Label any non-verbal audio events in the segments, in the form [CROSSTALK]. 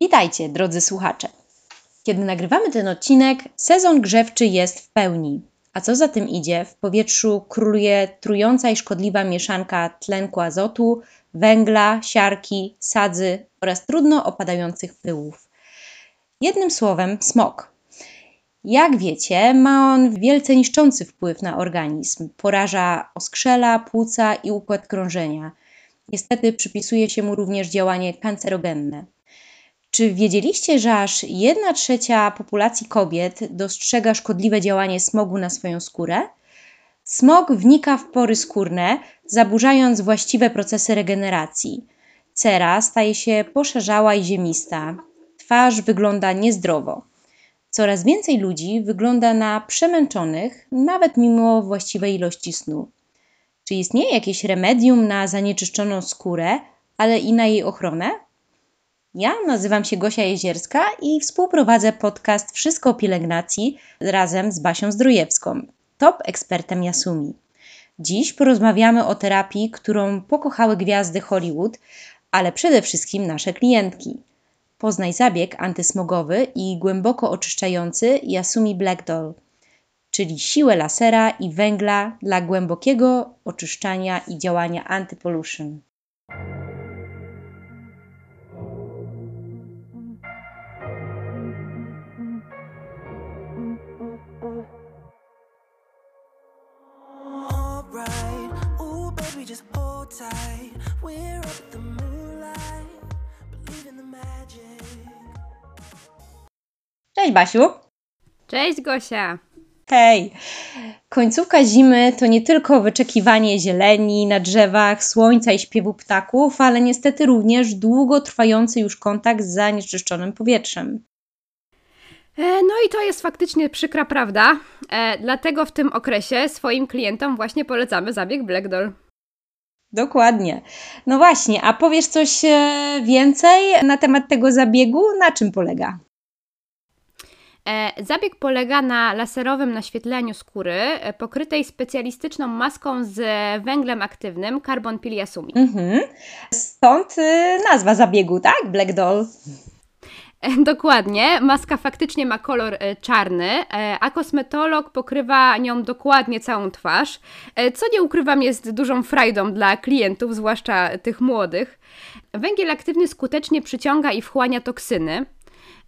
Witajcie, drodzy słuchacze. Kiedy nagrywamy ten odcinek, sezon grzewczy jest w pełni. A co za tym idzie, w powietrzu króluje trująca i szkodliwa mieszanka tlenku azotu, węgla, siarki, sadzy oraz trudno opadających pyłów. Jednym słowem, smog. Jak wiecie, ma on wielce niszczący wpływ na organizm. Poraża oskrzela, płuca i układ krążenia. Niestety przypisuje się mu również działanie kancerogenne. Czy wiedzieliście, że aż 1 trzecia populacji kobiet dostrzega szkodliwe działanie smogu na swoją skórę? Smog wnika w pory skórne, zaburzając właściwe procesy regeneracji. Cera staje się poszerzała i ziemista. Twarz wygląda niezdrowo. Coraz więcej ludzi wygląda na przemęczonych, nawet mimo właściwej ilości snu. Czy istnieje jakieś remedium na zanieczyszczoną skórę, ale i na jej ochronę? Ja nazywam się Gosia Jezierska i współprowadzę podcast Wszystko o pielęgnacji razem z Basią Zdrojewską, top ekspertem Yasumi. Dziś porozmawiamy o terapii, którą pokochały gwiazdy Hollywood, ale przede wszystkim nasze klientki. Poznaj zabieg antysmogowy i głęboko oczyszczający Yasumi Black Doll, czyli siłę lasera i węgla dla głębokiego oczyszczania i działania antypollution. Basiu! Cześć Gosia! Hej! Końcówka zimy to nie tylko wyczekiwanie zieleni na drzewach, słońca i śpiewu ptaków, ale niestety również długotrwający już kontakt z zanieczyszczonym powietrzem. E, No i to jest faktycznie przykra prawda, e, dlatego w tym okresie swoim klientom właśnie polecamy zabieg Black Doll. Dokładnie. No właśnie, a powiesz coś e, więcej na temat tego zabiegu? Na czym polega? E, Zabieg polega na laserowym naświetleniu skóry e, pokrytej specjalistyczną maską z węglem aktywnym carbon pil Yasumi. Mhm. Stąd y, nazwa zabiegu, tak? Black Doll. E, Dokładnie, maska faktycznie ma kolor czarny, a kosmetolog pokrywa nią dokładnie całą twarz, co nie ukrywam jest dużą frajdą dla klientów, zwłaszcza tych młodych. Węgiel aktywny skutecznie przyciąga i wchłania toksyny,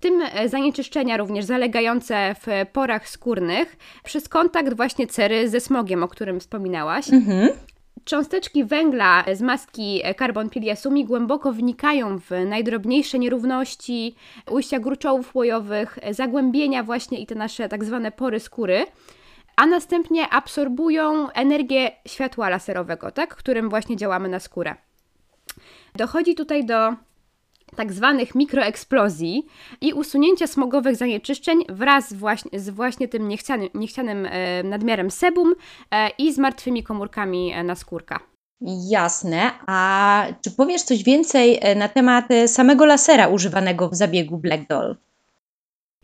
tym e, zanieczyszczenia również zalegające w porach skórnych przez kontakt właśnie cery ze smogiem, o którym wspominałaś. Mhm. Cząsteczki węgla z maski carbon pil Yasumi głęboko wnikają w najdrobniejsze nierówności, ujścia gruczołów łojowych, zagłębienia właśnie i te nasze tak zwane pory skóry, a następnie absorbują energię światła laserowego, tak, którym właśnie działamy na skórę. Dochodzi tutaj do tak zwanych mikroeksplozji i usunięcia smogowych zanieczyszczeń wraz z właśnie, z właśnie tym niechcianym, niechcianym e, nadmiarem sebum e, i z martwymi komórkami e, naskórka. Jasne. A czy powiesz coś więcej na temat samego lasera używanego w zabiegu Black Doll?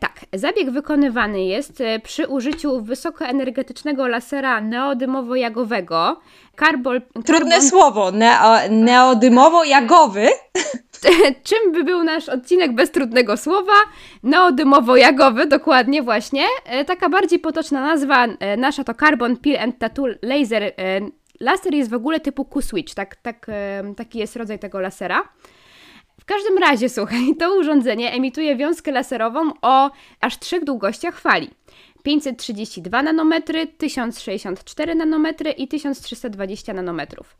Tak, zabieg wykonywany jest przy użyciu wysokoenergetycznego lasera neodymowo-jagowego. Karbol, Trudne słowo, neo, neodymowo-jagowy. [LAUGHS] [LAUGHS] Czym by był nasz odcinek bez trudnego słowa? Neodymowo-jagowy, dokładnie właśnie. E, Taka bardziej potoczna nazwa e, nasza to Carbon Peel and Tattoo Laser. E, Laser jest w ogóle typu Q-switch, tak, tak, taki jest rodzaj tego lasera. W każdym razie, słuchaj, [LAUGHS] to urządzenie emituje wiązkę laserową o aż trzech długościach fali. 532 nanometry, 1064 nanometry i 1320 nanometrów.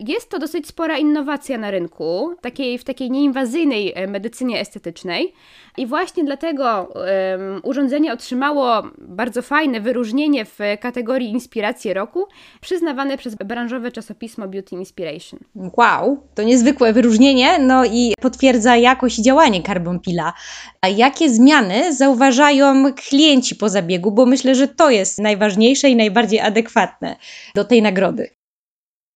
Jest to dosyć spora innowacja na rynku, takiej, w takiej nieinwazyjnej e, medycynie estetycznej. I właśnie dlatego em, urządzenie otrzymało bardzo fajne wyróżnienie w kategorii Inspiracje Roku, przyznawane przez branżowe czasopismo Beauty Inspiration. Wow, to niezwykłe wyróżnienie, no i potwierdza jakość i działanie Carbon Pila. A jakie zmiany zauważają klienci po zabiegu? Bo myślę, że to jest najważniejsze i najbardziej adekwatne do tej nagrody.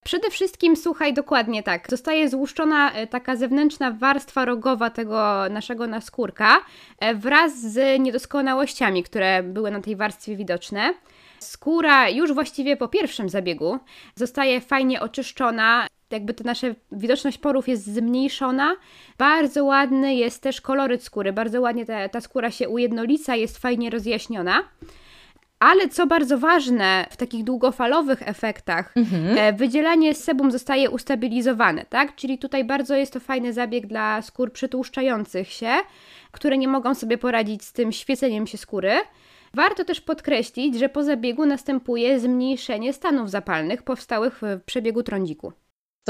Przede wszystkim, słuchaj, dokładnie tak. Zostaje złuszczona e, taka zewnętrzna warstwa rogowa tego naszego naskórka e, wraz z niedoskonałościami, które były na tej warstwie widoczne. Skóra już właściwie po pierwszym zabiegu zostaje fajnie oczyszczona. jakby ta nasza widoczność porów jest zmniejszona. Bardzo ładny jest też koloryt skóry, bardzo ładnie ta, ta skóra się ujednolica, jest fajnie rozjaśniona. Ale co bardzo ważne w takich długofalowych efektach, e, wydzielanie sebum zostaje ustabilizowane, tak? Czyli tutaj bardzo jest to fajny zabieg dla skór przytłuszczających się, które nie mogą sobie poradzić z tym świeceniem się skóry. Warto też podkreślić, że po zabiegu następuje zmniejszenie stanów zapalnych powstałych w przebiegu trądziku.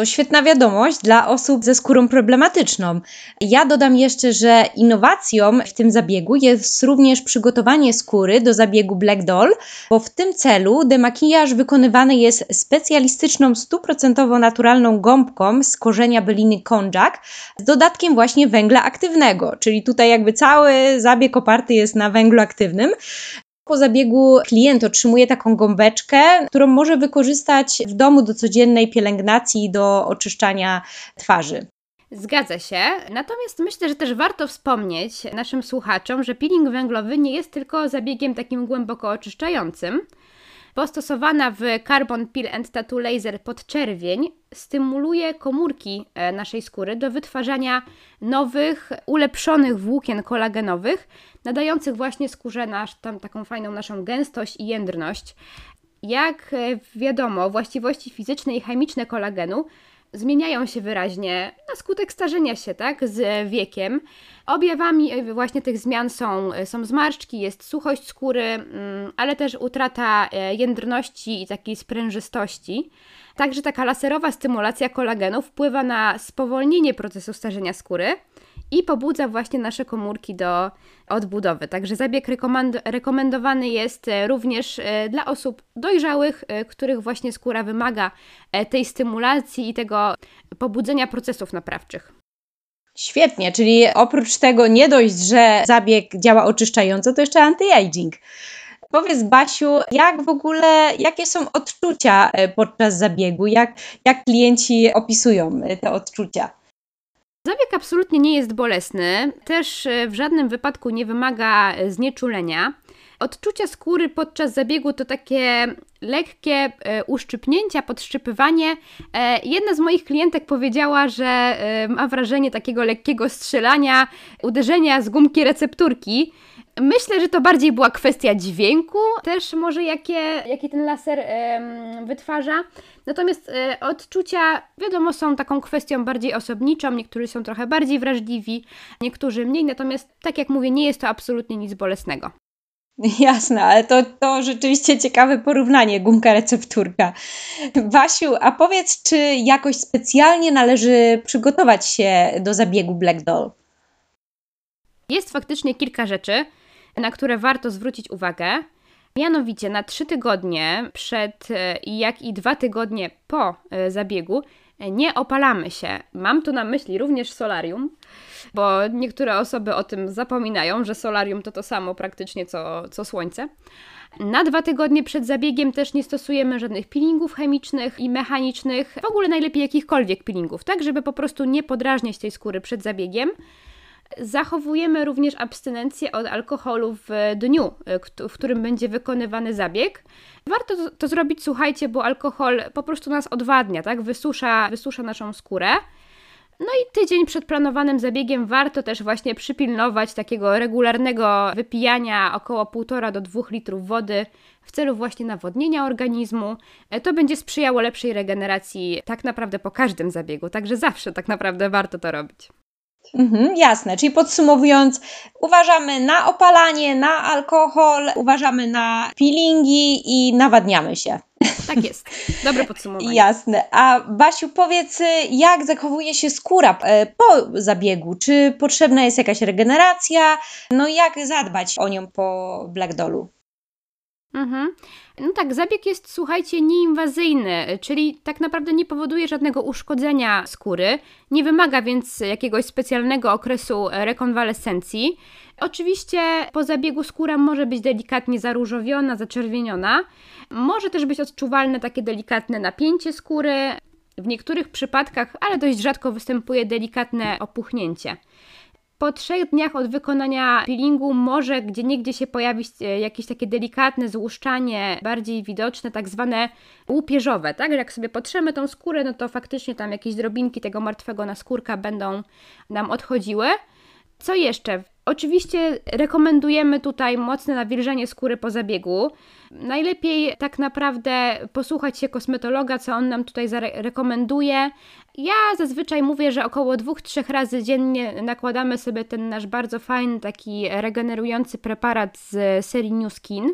To świetna wiadomość dla osób ze skórą problematyczną. Ja dodam jeszcze, że innowacją w tym zabiegu jest również przygotowanie skóry do zabiegu Black Doll, bo w tym celu demakijaż wykonywany jest specjalistyczną, stuprocentowo naturalną gąbką z korzenia byliny konjac z dodatkiem właśnie węgla aktywnego, czyli tutaj jakby cały zabieg oparty jest na węglu aktywnym. Po zabiegu klient otrzymuje taką gąbeczkę, którą może wykorzystać w domu do codziennej pielęgnacji, do oczyszczania twarzy. Zgadza się. Natomiast myślę, że też warto wspomnieć naszym słuchaczom, że peeling węglowy nie jest tylko zabiegiem takim głęboko oczyszczającym. Bo stosowana w Carbon Peel and Tattoo Laser podczerwień stymuluje komórki e, naszej skóry do wytwarzania nowych, ulepszonych włókien kolagenowych, nadających właśnie skórze nasz, tam taką fajną naszą gęstość i jędrność. Jak e, wiadomo, właściwości fizyczne i chemiczne kolagenu zmieniają się wyraźnie na skutek starzenia się, tak, z wiekiem. Objawami e, właśnie tych zmian są, e, są zmarszczki, jest suchość skóry, mm, ale też utrata e, jędrności i takiej sprężystości. Także taka laserowa stymulacja kolagenu wpływa na spowolnienie procesu starzenia skóry i pobudza właśnie nasze komórki do odbudowy. Także zabieg rekomend- rekomendowany jest e, również e, dla osób dojrzałych, e, których właśnie skóra wymaga tej stymulacji i tego pobudzenia procesów naprawczych. Świetnie, czyli oprócz tego nie dość, że zabieg działa oczyszczająco, to jeszcze anti-aging. Powiedz Basiu, jak w ogóle, jakie są odczucia podczas zabiegu? Jak, jak klienci opisują te odczucia? Zabieg absolutnie nie jest bolesny, też e, w żadnym wypadku nie wymaga e, znieczulenia. Odczucia skóry podczas zabiegu to takie lekkie e, uszczypnięcia, podszczypywanie. E, jedna z moich klientek powiedziała, że e, ma wrażenie takiego lekkiego strzelania, uderzenia z gumki recepturki. Myślę, że to bardziej była kwestia dźwięku, też może jakie, jakie ten laser wytwarza. Natomiast e, odczucia, wiadomo, są taką kwestią bardziej osobniczą. Niektórzy są trochę bardziej wrażliwi, niektórzy mniej. Natomiast, tak jak mówię, nie jest to absolutnie nic bolesnego. [LAUGHS] Jasne, ale to, to rzeczywiście ciekawe porównanie, gumka recepturka. Basiu, a powiedz, czy jakoś specjalnie należy przygotować się do zabiegu Black Doll? Jest faktycznie kilka rzeczy, na które warto zwrócić uwagę. Mianowicie na trzy tygodnie przed e, jak i dwa tygodnie po e, zabiegu nie opalamy się. Mam tu na myśli również solarium, bo niektóre osoby o tym zapominają, że solarium to to samo praktycznie co, co słońce. Na dwa tygodnie przed zabiegiem też nie stosujemy żadnych peelingów chemicznych i mechanicznych, w ogóle najlepiej jakichkolwiek peelingów, tak żeby po prostu nie podrażniać tej skóry przed zabiegiem. Zachowujemy również abstynencję od alkoholu w dniu, kt- w którym będzie wykonywany zabieg. Warto to, to zrobić, słuchajcie, bo alkohol po prostu nas odwadnia, tak? Wysusza, wysusza naszą skórę. No i tydzień przed planowanym zabiegiem warto też właśnie przypilnować takiego regularnego wypijania około 1,5 do 2 litrów wody w celu właśnie nawodnienia organizmu. E, To będzie sprzyjało lepszej regeneracji tak naprawdę po każdym zabiegu, także zawsze tak naprawdę warto to robić. Mhm, jasne, czyli podsumowując, uważamy na opalanie, na alkohol, uważamy na peelingi i nawadniamy się. Tak jest. Dobre podsumowanie. Jasne. A Basiu, powiedz, jak zachowuje się skóra e, po zabiegu? Czy potrzebna jest jakaś regeneracja? No i jak zadbać o nią po Black Dollu? Mhm. No tak, zabieg jest, słuchajcie, nieinwazyjny, czyli tak naprawdę nie powoduje żadnego uszkodzenia skóry, nie wymaga więc jakiegoś specjalnego okresu rekonwalescencji. Oczywiście po zabiegu skóra może być delikatnie zaróżowiona, zaczerwieniona, może też być odczuwalne takie delikatne napięcie skóry, w niektórych przypadkach, ale dość rzadko występuje delikatne opuchnięcie. Po trzech dniach od wykonania peelingu może gdzie niegdzie się pojawić e, jakieś takie delikatne złuszczanie, bardziej widoczne, tak zwane łupieżowe, tak? Jak sobie potrzemy tą skórę, no to faktycznie tam jakieś drobinki tego martwego naskórka będą nam odchodziły. Co jeszcze? Oczywiście rekomendujemy tutaj mocne nawilżenie skóry po zabiegu. Najlepiej tak naprawdę posłuchać się kosmetologa, co on nam tutaj rekomenduje. Ja zazwyczaj mówię, że około 2-3 razy dziennie nakładamy sobie ten nasz bardzo fajny, taki regenerujący preparat z serii New Skin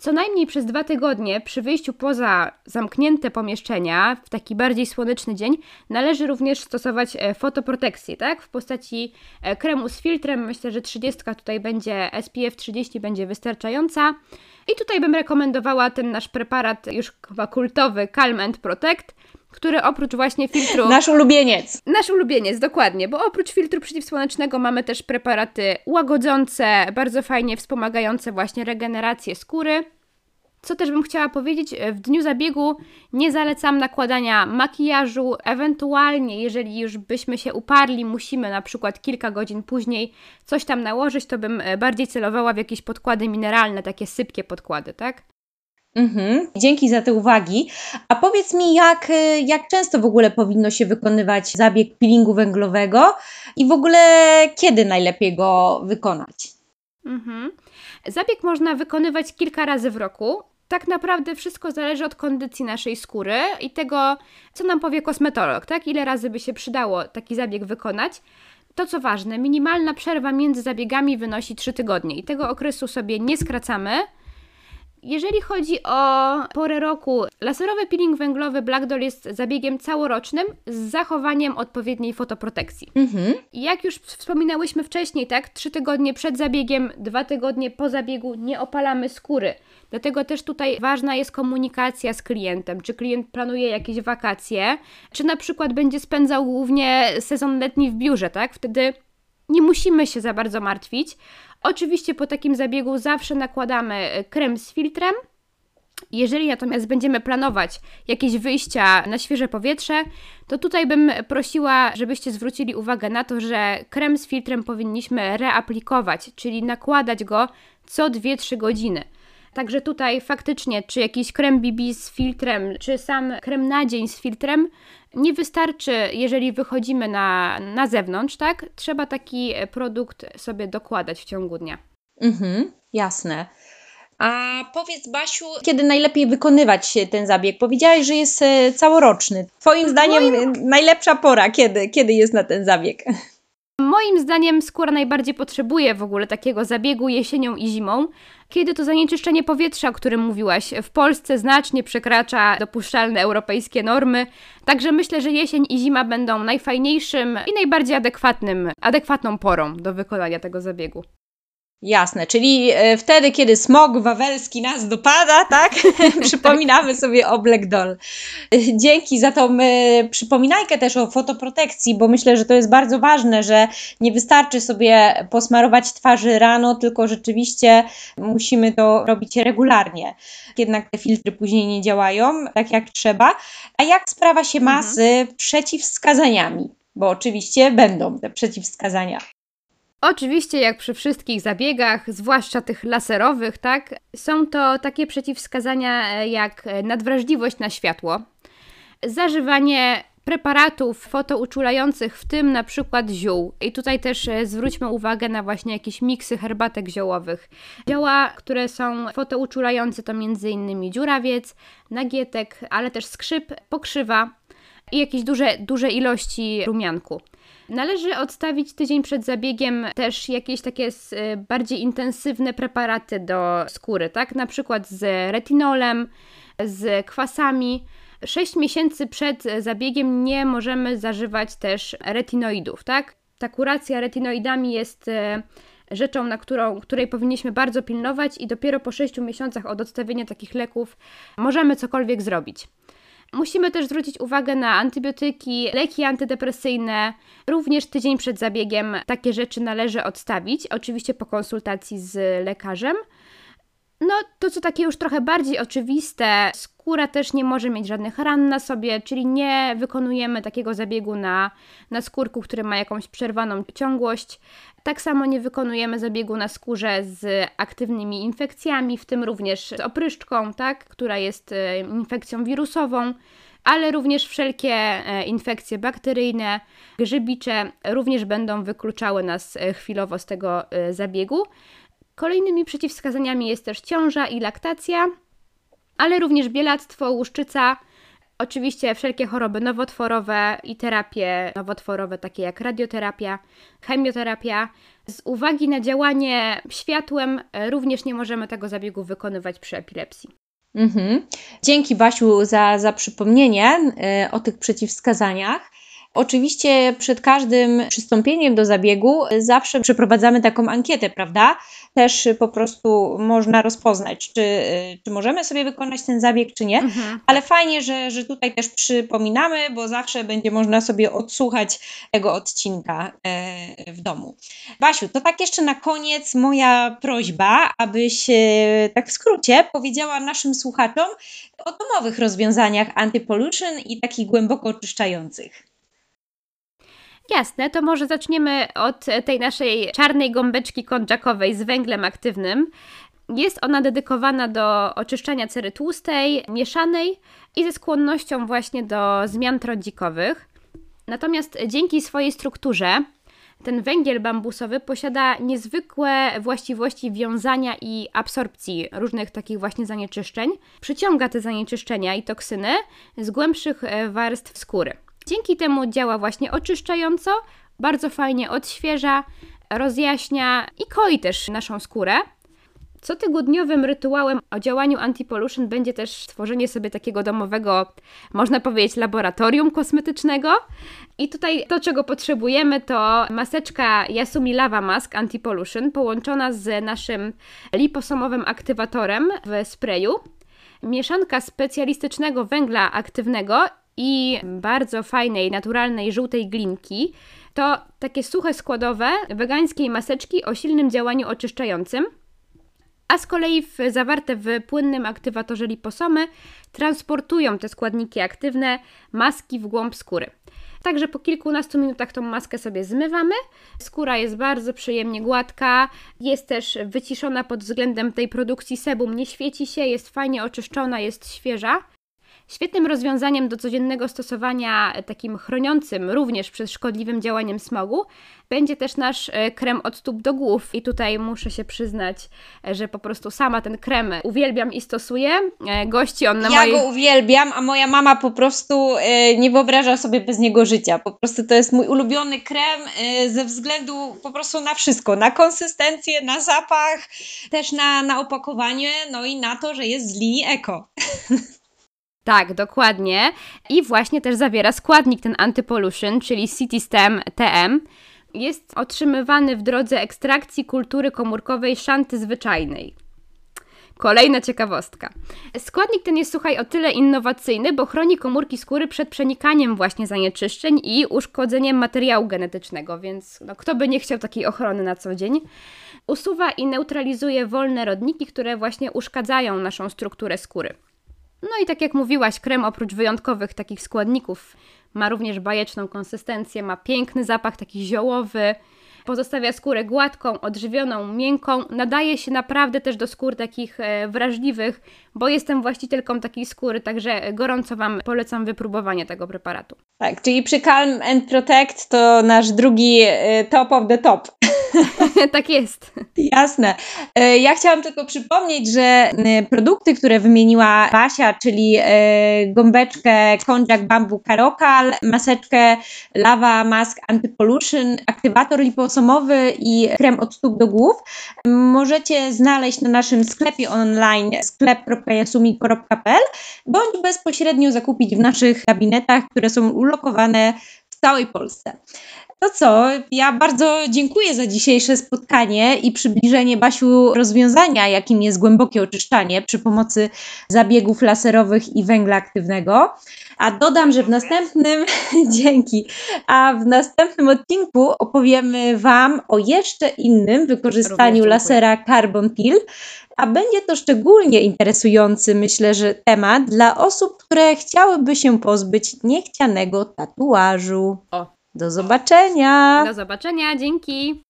co najmniej przez dwa tygodnie przy wyjściu poza zamknięte pomieszczenia w taki bardziej słoneczny dzień należy również stosować e, fotoprotekcję, tak? W postaci e, kremu z filtrem. Myślę, że 30 tutaj będzie SPF 30 będzie wystarczająca. I tutaj bym rekomendowała ten nasz preparat już kultowy Calm and Protect, który oprócz właśnie filtru. Nasz ulubieniec. Nasz ulubieniec, dokładnie, bo oprócz filtru przeciwsłonecznego mamy też preparaty łagodzące, bardzo fajnie wspomagające właśnie regenerację skóry. Co też bym chciała powiedzieć, w dniu zabiegu nie zalecam nakładania makijażu, ewentualnie jeżeli już byśmy się uparli, musimy na przykład kilka godzin później coś tam nałożyć, to bym bardziej celowała w jakieś podkłady mineralne, takie sypkie podkłady, tak? Mhm, dzięki za te uwagi. A powiedz mi, jak, y, jak często w ogóle powinno się wykonywać zabieg peelingu węglowego i w ogóle kiedy najlepiej go wykonać? Mhm. Zabieg można wykonywać kilka razy w roku. Tak naprawdę wszystko zależy od kondycji naszej skóry i tego, co nam powie kosmetolog, tak? Ile razy by się przydało taki zabieg wykonać. To co ważne, minimalna przerwa między zabiegami wynosi 3 tygodnie i tego okresu sobie nie skracamy jeżeli chodzi o porę roku, laserowy peeling węglowy Black Doll jest zabiegiem całorocznym z zachowaniem odpowiedniej fotoprotekcji. Mhm. Jak już wspominałyśmy wcześniej, tak, trzy tygodnie przed zabiegiem, dwa tygodnie po zabiegu nie opalamy skóry. Dlatego też tutaj ważna jest komunikacja z klientem. Czy klient planuje jakieś wakacje, czy na przykład będzie spędzał głównie sezon letni w biurze, tak? Wtedy nie musimy się za bardzo martwić. Oczywiście po takim zabiegu zawsze nakładamy e, krem z filtrem. Jeżeli natomiast będziemy planować jakieś wyjścia na świeże powietrze, to tutaj bym prosiła, żebyście zwrócili uwagę na to, że krem z filtrem powinniśmy reaplikować, czyli nakładać go co 2-3 godziny. Także tutaj faktycznie, czy jakiś krem BB z filtrem, czy sam krem na dzień z filtrem, nie wystarczy, jeżeli wychodzimy na, na zewnątrz, tak? Trzeba taki produkt sobie dokładać w ciągu dnia. Mhm, jasne. A powiedz, Basiu, kiedy najlepiej wykonywać ten zabieg? Powiedziałaś, że jest e, całoroczny. Twoim zdaniem Moim... najlepsza pora, kiedy, kiedy jest na ten zabieg? Moim zdaniem skóra najbardziej potrzebuje w ogóle takiego zabiegu jesienią i zimą, kiedy to zanieczyszczenie powietrza, o którym mówiłaś, w Polsce znacznie przekracza dopuszczalne europejskie normy. Także myślę, że jesień i zima będą najfajniejszym i najbardziej adekwatnym, adekwatną porą do wykonania tego zabiegu. Jasne, czyli e, wtedy, kiedy smog wawelski nas dopada, tak? [LAUGHS] [LAUGHS] Przypominamy sobie o Black Doll. Dzięki za tą e, przypominajkę też o fotoprotekcji, bo myślę, że to jest bardzo ważne, że nie wystarczy sobie posmarować twarzy rano, tylko rzeczywiście musimy to robić regularnie. Jednak te filtry później nie działają tak jak trzeba. A jak sprawa się mhm. masy mhm. przeciwwskazaniami? Bo oczywiście będą te przeciwwskazania. Oczywiście, jak przy wszystkich zabiegach, zwłaszcza tych laserowych, tak, są to takie przeciwwskazania e, jak e, nadwrażliwość na światło, zażywanie preparatów fotouczulających, w tym na przykład ziół. I tutaj też e, zwróćmy uwagę na właśnie jakieś miksy herbatek ziołowych. Zioła, które są fotouczulające to m.in. dziurawiec, nagietek, ale też skrzyp, pokrzywa i jakieś duże, duże ilości rumianku. Należy odstawić tydzień przed zabiegiem też jakieś takie y, bardziej intensywne preparaty do skóry, tak? Na przykład z retinolem, z kwasami. 6 miesięcy przed zabiegiem nie możemy zażywać też retinoidów, tak? Ta kuracja retinoidami jest y, rzeczą, na którą, której powinniśmy bardzo pilnować i dopiero po 6 miesiącach od odstawienia takich leków możemy cokolwiek zrobić. Musimy też zwrócić uwagę na antybiotyki, leki antydepresyjne. Również tydzień przed zabiegiem takie rzeczy należy odstawić, oczywiście po konsultacji z lekarzem. No, to co takie już trochę bardziej oczywiste, skóra też nie może mieć żadnych ran na sobie, czyli nie wykonujemy takiego zabiegu na, na skórku, który ma jakąś przerwaną ciągłość. Tak samo nie wykonujemy zabiegu na skórze z aktywnymi infekcjami, w tym również z opryszczką, tak, która jest e, infekcją wirusową, ale również wszelkie e, infekcje bakteryjne, grzybicze również będą wykluczały nas e, chwilowo z tego zabiegu. Kolejnymi przeciwwskazaniami jest też ciąża i laktacja, ale również bielactwo, łuszczyca, oczywiście wszelkie choroby nowotworowe i terapie nowotworowe, takie jak radioterapia, chemioterapia. Z uwagi na działanie światłem, e, również nie możemy tego zabiegu wykonywać przy epilepsji. Mhm. Dzięki Basiu za, za przypomnienie y, o tych przeciwwskazaniach. Oczywiście przed każdym przystąpieniem do zabiegu zawsze przeprowadzamy taką ankietę, prawda? Też po prostu można rozpoznać, czy, czy możemy sobie wykonać ten zabieg, czy nie. Mhm. Ale fajnie, że, że tutaj też przypominamy, bo zawsze będzie można sobie odsłuchać tego odcinka e, w domu. Basiu, to tak jeszcze na koniec moja prośba, abyś e, tak w skrócie powiedziała naszym słuchaczom o domowych rozwiązaniach antypollution i takich głęboko oczyszczających. Jasne, to może zaczniemy od tej naszej czarnej gąbeczki kączakowej z węglem aktywnym. Jest ona dedykowana do oczyszczania cery tłustej, mieszanej i ze skłonnością właśnie do zmian trądzikowych. Natomiast dzięki swojej strukturze ten węgiel bambusowy posiada niezwykłe właściwości wiązania i absorpcji różnych takich właśnie zanieczyszczeń. Przyciąga te zanieczyszczenia i toksyny z głębszych warstw skóry. Dzięki temu działa właśnie oczyszczająco, bardzo fajnie odświeża, rozjaśnia i koi też naszą skórę. Cotygodniowym rytuałem o działaniu antipollution będzie też stworzenie sobie takiego domowego, można powiedzieć, laboratorium kosmetycznego. I tutaj to, czego potrzebujemy, to maseczka Yasumi Lava Mask Antipollution połączona z naszym liposomowym aktywatorem w sprayu mieszanka specjalistycznego węgla aktywnego i bardzo fajnej, naturalnej, żółtej glinki, to takie suche składowe wegańskiej maseczki o silnym działaniu oczyszczającym, a z kolei w, zawarte w płynnym aktywatorze liposomy transportują te składniki aktywne maski w głąb skóry. Także po kilkunastu minutach tą maskę sobie zmywamy. Skóra jest bardzo przyjemnie gładka, jest też wyciszona pod względem tej produkcji sebum, nie świeci się, jest fajnie oczyszczona, jest świeża. Świetnym rozwiązaniem do codziennego stosowania, e, takim chroniącym również przed szkodliwym działaniem smogu, będzie też nasz e, krem od stóp do głów. I tutaj muszę się przyznać, e, że po prostu sama ten krem uwielbiam i stosuję. Gości on na ja mojej... Ja go uwielbiam, a moja mama po prostu nie wyobraża sobie bez niego życia. Po prostu to jest mój ulubiony krem ze względu po prostu na wszystko. Na konsystencję, na zapach, też na, na opakowanie, no i na to, że jest z linii eko. Tak, dokładnie. I właśnie też zawiera składnik ten antypollution, czyli CityStem TM. Jest otrzymywany w drodze ekstrakcji kultury komórkowej szanty zwyczajnej. Kolejna ciekawostka. Składnik ten jest, słuchaj, o tyle innowacyjny, bo chroni komórki skóry przed przenikaniem właśnie zanieczyszczeń i uszkodzeniem materiału genetycznego, więc no, kto by nie chciał takiej ochrony na co dzień. Usuwa i neutralizuje wolne rodniki, które właśnie uszkadzają naszą strukturę skóry. No i tak jak mówiłaś, krem oprócz wyjątkowych takich składników ma również bajeczną konsystencję, ma piękny zapach taki ziołowy, pozostawia skórę gładką, odżywioną, miękką. Nadaje się naprawdę też do skór takich e, wrażliwych, bo jestem właścicielką takiej skóry, także gorąco Wam polecam wypróbowanie tego preparatu. Tak, czyli przy Calm and Protect to nasz drugi e, top of the top. [LAUGHS] tak jest. Jasne. E, ja chciałam tylko przypomnieć, że produkty, które wymieniła Basia, czyli gąbeczkę Konjac Bamboo Karokal, maseczkę Lava Mask Anti-Pollution, aktywator liposomowy i krem od stóp do głów, możecie znaleźć na naszym sklepie online sklep.jasumi.pl bądź bezpośrednio zakupić w naszych gabinetach, które są ulokowane w całej Polsce. To co, ja bardzo dziękuję za dzisiejsze spotkanie i przybliżenie Basiu rozwiązania, jakim jest głębokie oczyszczanie przy pomocy zabiegów laserowych i węgla aktywnego. A dodam, że w następnym, [LAUGHS] dzięki, a w następnym odcinku opowiemy Wam o jeszcze innym wykorzystaniu lasera Carbon Peel, a będzie to szczególnie interesujący, myślę, że temat dla osób, które chciałyby się pozbyć niechcianego tatuażu. O. Do zobaczenia! Do zobaczenia, dzięki!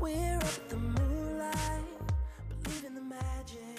We're up the moonlight, believe in the magic.